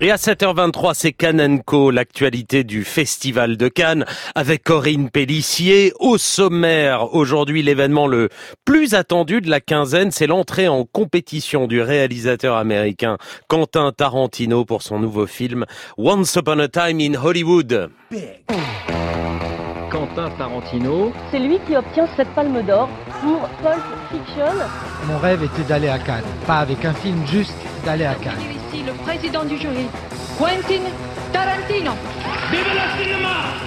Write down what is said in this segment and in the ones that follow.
Et à 7h23, c'est Cannes Co, l'actualité du Festival de Cannes, avec Corinne Pellissier. Au sommaire, aujourd'hui, l'événement le plus attendu de la quinzaine, c'est l'entrée en compétition du réalisateur américain Quentin Tarantino pour son nouveau film Once Upon a Time in Hollywood. Quentin Tarantino. C'est lui qui obtient cette palme d'or pour Pulp Fiction. Mon rêve était d'aller à Cannes, pas avec un film, juste d'aller à Cannes. Ici le président du jury, Quentin Tarantino.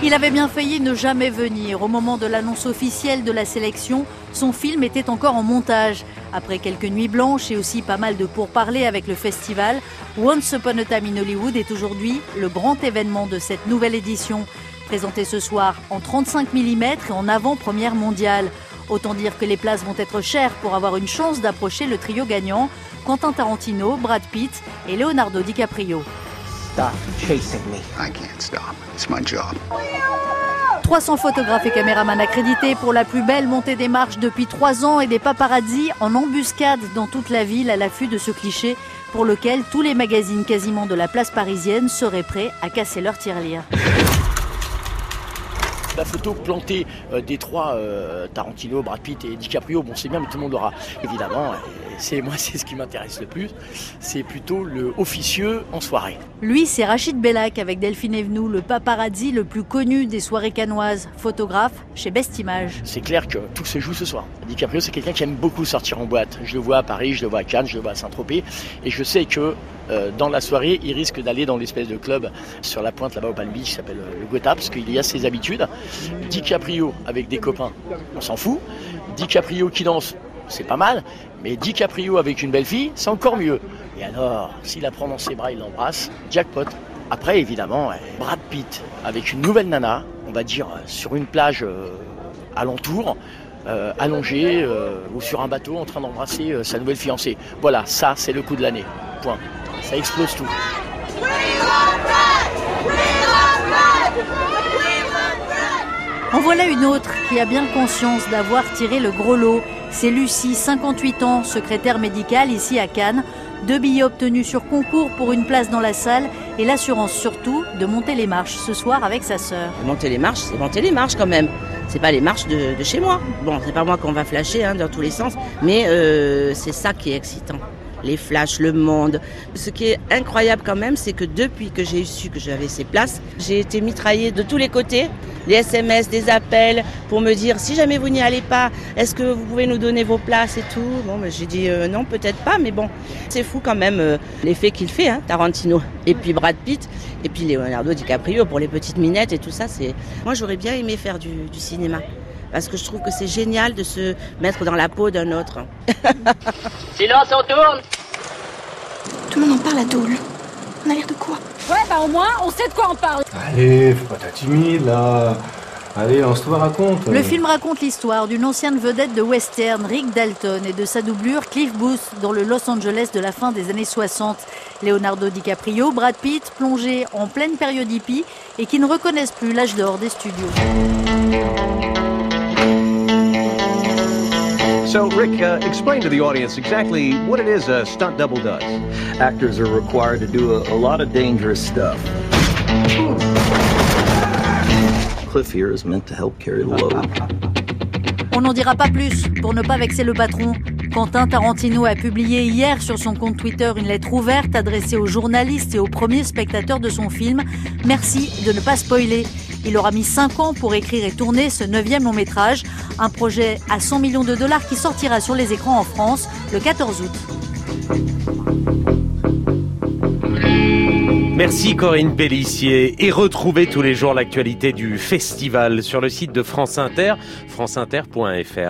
Il avait bien failli ne jamais venir. Au moment de l'annonce officielle de la sélection, son film était encore en montage. Après quelques nuits blanches et aussi pas mal de pourparlers avec le festival, Once Upon a Time in Hollywood est aujourd'hui le grand événement de cette nouvelle édition. Présenté ce soir en 35 mm et en avant-première mondiale. Autant dire que les places vont être chères pour avoir une chance d'approcher le trio gagnant, Quentin Tarantino, Brad Pitt et Leonardo DiCaprio. Stop chasing me. I can't stop. It's my job. 300 photographes et caméramans accrédités pour la plus belle montée des marches depuis trois ans et des paparazzis en embuscade dans toute la ville à l'affût de ce cliché pour lequel tous les magazines quasiment de la place parisienne seraient prêts à casser leur tirelire. La photo plantée euh, des trois, euh, Tarantino, Brad Pitt et DiCaprio, bon c'est bien, mais tout le monde aura. Évidemment, c'est moi c'est ce qui m'intéresse le plus, c'est plutôt le officieux en soirée. Lui, c'est Rachid Bellac avec Delphine Evenou, le paparazzi le plus connu des soirées canoises, photographe chez Best Image. C'est clair que tout se joue ce soir. DiCaprio, c'est quelqu'un qui aime beaucoup sortir en boîte. Je le vois à Paris, je le vois à Cannes, je le vois à Saint-Tropez, et je sais que dans la soirée, il risque d'aller dans l'espèce de club sur la pointe là-bas au Palm Beach qui s'appelle euh, le Gotha, parce qu'il y a ses habitudes. DiCaprio avec des copains, on s'en fout. DiCaprio qui danse, c'est pas mal. Mais DiCaprio avec une belle fille, c'est encore mieux. Et alors, s'il la prend dans ses bras, il l'embrasse, jackpot. Après, évidemment, Brad Pitt avec une nouvelle nana, on va dire sur une plage euh, alentour, euh, allongé euh, ou sur un bateau en train d'embrasser euh, sa nouvelle fiancée. Voilà, ça, c'est le coup de l'année. Point. Ça explose tout. En voilà une autre qui a bien conscience d'avoir tiré le gros lot. C'est Lucie, 58 ans, secrétaire médicale ici à Cannes. Deux billets obtenus sur concours pour une place dans la salle et l'assurance surtout de monter les marches ce soir avec sa sœur. Monter les marches, c'est monter les marches quand même. C'est pas les marches de, de chez moi. Bon, c'est pas moi qu'on va flasher hein, dans tous les sens, mais euh, c'est ça qui est excitant. Les flashs, le monde. Ce qui est incroyable quand même, c'est que depuis que j'ai su que j'avais ces places, j'ai été mitraillée de tous les côtés. Des SMS, des appels pour me dire si jamais vous n'y allez pas, est-ce que vous pouvez nous donner vos places et tout? Bon, ben, j'ai dit euh, non, peut-être pas, mais bon, c'est fou quand même euh, l'effet qu'il fait, hein, Tarantino. Et puis Brad Pitt, et puis Leonardo DiCaprio pour les petites minettes et tout ça. C'est moi j'aurais bien aimé faire du, du cinéma parce que je trouve que c'est génial de se mettre dans la peau d'un autre. Silence, on tourne Tout le monde en parle à Dole. On a l'air de quoi? Ouais, bah au moins, on sait de quoi on parle. Allez, faut pas t'être timide là. Allez, lance-toi, raconte. Le film raconte l'histoire d'une ancienne vedette de western, Rick Dalton, et de sa doublure Cliff Booth dans le Los Angeles de la fin des années 60. Leonardo DiCaprio, Brad Pitt, plongés en pleine période hippie et qui ne reconnaissent plus l'âge d'or des studios. So, Rick, uh, explain to the audience exactly what it is a stunt double does. Actors are required to do a, a lot of dangerous stuff. Cliff here is meant to help carry the load. On n'en dira pas plus pour ne pas vexer le patron. Quentin Tarantino a publié hier sur son compte Twitter une lettre ouverte adressée aux journalistes et aux premiers spectateurs de son film. Merci de ne pas spoiler. Il aura mis 5 ans pour écrire et tourner ce neuvième long métrage, un projet à 100 millions de dollars qui sortira sur les écrans en France le 14 août. Merci Corinne Pellissier et retrouvez tous les jours l'actualité du festival sur le site de France Inter, franceinter.fr.